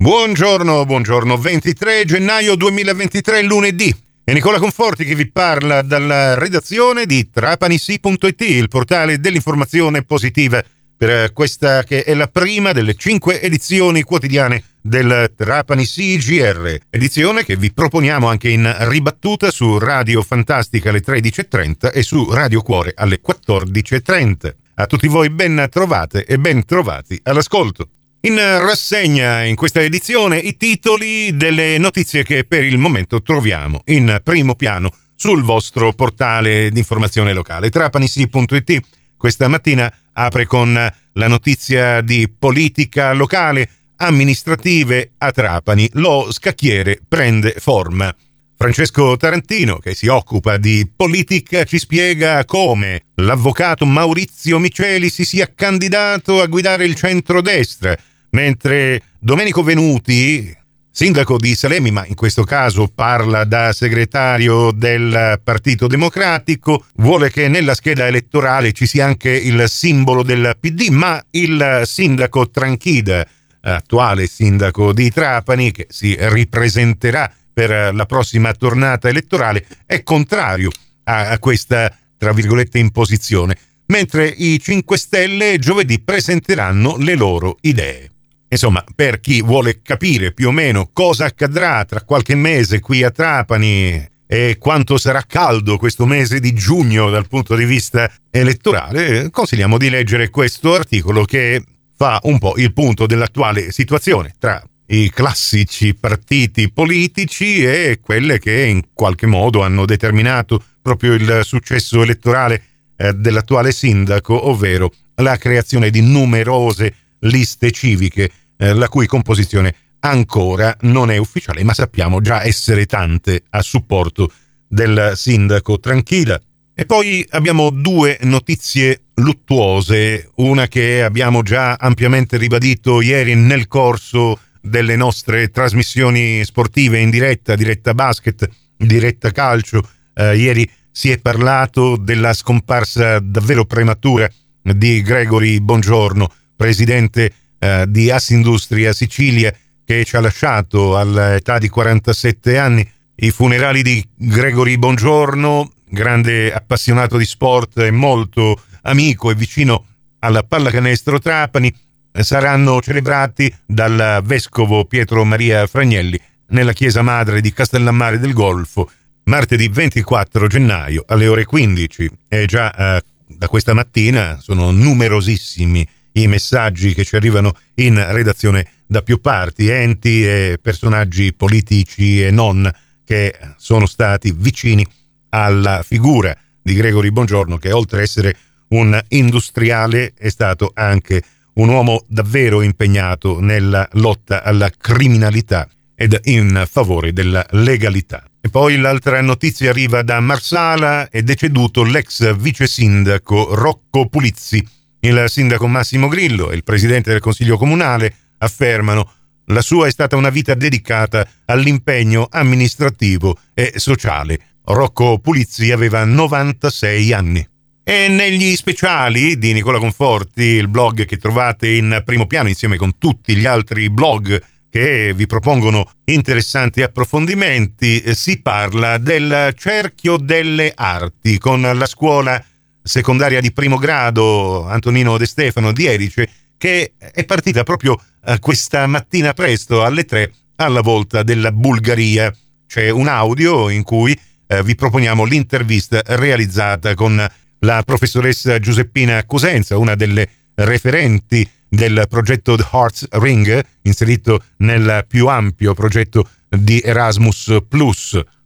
Buongiorno, buongiorno, 23 gennaio 2023, lunedì. È Nicola Conforti che vi parla dalla redazione di trapanisi.it, il portale dell'informazione positiva per questa che è la prima delle cinque edizioni quotidiane del Trapani CGR, edizione che vi proponiamo anche in ribattuta su Radio Fantastica alle 13.30 e su Radio Cuore alle 14.30. A tutti voi ben trovate e ben trovati all'ascolto. In rassegna in questa edizione i titoli delle notizie che per il momento troviamo in primo piano sul vostro portale di informazione locale trapanisi.it. Questa mattina apre con la notizia di politica locale amministrative a Trapani. Lo scacchiere prende forma. Francesco Tarantino, che si occupa di politica, ci spiega come l'avvocato Maurizio Miceli si sia candidato a guidare il centrodestra mentre Domenico Venuti, sindaco di Salemi, ma in questo caso parla da segretario del Partito Democratico, vuole che nella scheda elettorale ci sia anche il simbolo del PD, ma il sindaco Tranchida, attuale sindaco di Trapani, che si ripresenterà per la prossima tornata elettorale, è contrario a questa, tra virgolette, imposizione, mentre i 5 Stelle giovedì presenteranno le loro idee. Insomma, per chi vuole capire più o meno cosa accadrà tra qualche mese qui a Trapani e quanto sarà caldo questo mese di giugno dal punto di vista elettorale, consigliamo di leggere questo articolo che fa un po' il punto dell'attuale situazione tra i classici partiti politici e quelle che in qualche modo hanno determinato proprio il successo elettorale eh, dell'attuale sindaco, ovvero la creazione di numerose liste civiche, eh, la cui composizione ancora non è ufficiale, ma sappiamo già essere tante a supporto del sindaco Tranquilla. E poi abbiamo due notizie luttuose, una che abbiamo già ampiamente ribadito ieri nel corso delle nostre trasmissioni sportive in diretta, diretta basket, diretta calcio. Eh, ieri si è parlato della scomparsa davvero prematura di Gregory Bongiorno, presidente eh, di Assindustria Sicilia, che ci ha lasciato all'età di 47 anni. I funerali di Gregory Bongiorno, grande appassionato di sport e molto amico e vicino alla pallacanestro Trapani, saranno celebrati dal vescovo Pietro Maria Fragnelli nella chiesa madre di Castellammare del Golfo martedì 24 gennaio alle ore 15 e già eh, da questa mattina sono numerosissimi i messaggi che ci arrivano in redazione da più parti, enti e personaggi politici e non che sono stati vicini alla figura di Gregory Bongiorno che oltre a essere un industriale è stato anche un uomo davvero impegnato nella lotta alla criminalità ed in favore della legalità. E poi l'altra notizia arriva da Marsala, è deceduto l'ex vice sindaco Rocco Pulizzi. Il sindaco Massimo Grillo e il presidente del Consiglio Comunale affermano la sua è stata una vita dedicata all'impegno amministrativo e sociale. Rocco Pulizzi aveva 96 anni. E negli speciali di Nicola Conforti, il blog che trovate in primo piano insieme con tutti gli altri blog che vi propongono interessanti approfondimenti, eh, si parla del cerchio delle arti con la scuola secondaria di primo grado Antonino De Stefano di Erice che è partita proprio eh, questa mattina presto alle 3 alla volta della Bulgaria. C'è un audio in cui eh, vi proponiamo l'intervista realizzata con la professoressa Giuseppina Cosenza, una delle referenti del progetto The Hearts Ring, inserito nel più ampio progetto di Erasmus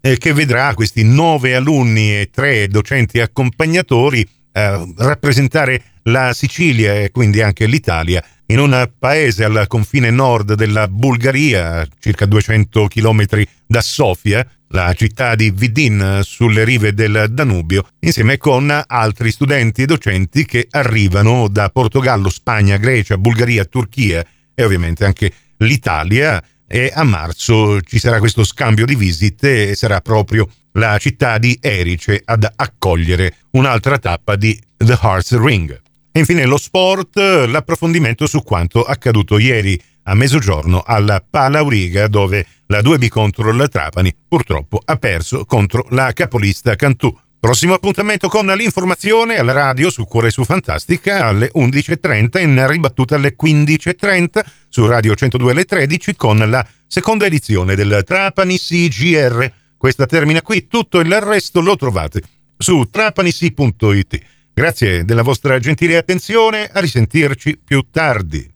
eh, che vedrà questi nove alunni e tre docenti accompagnatori eh, rappresentare la Sicilia e quindi anche l'Italia in un paese al confine nord della Bulgaria, circa 200 km da Sofia, la città di Vidin sulle rive del Danubio, insieme con altri studenti e docenti che arrivano da Portogallo, Spagna, Grecia, Bulgaria, Turchia e ovviamente anche l'Italia e a marzo ci sarà questo scambio di visite e sarà proprio la città di Erice ad accogliere un'altra tappa di The Hearts Ring. E infine lo sport, l'approfondimento su quanto accaduto ieri a mezzogiorno alla Palauriga dove la 2B contro la Trapani purtroppo ha perso contro la capolista Cantù. Prossimo appuntamento con l'informazione alla radio su Cuore su Fantastica alle 11.30 in ribattuta alle 15.30 su Radio 102 alle 13 con la seconda edizione del Trapani CGR. Questa termina qui, tutto il resto lo trovate su trapanisi.it. Grazie della vostra gentile attenzione, a risentirci più tardi.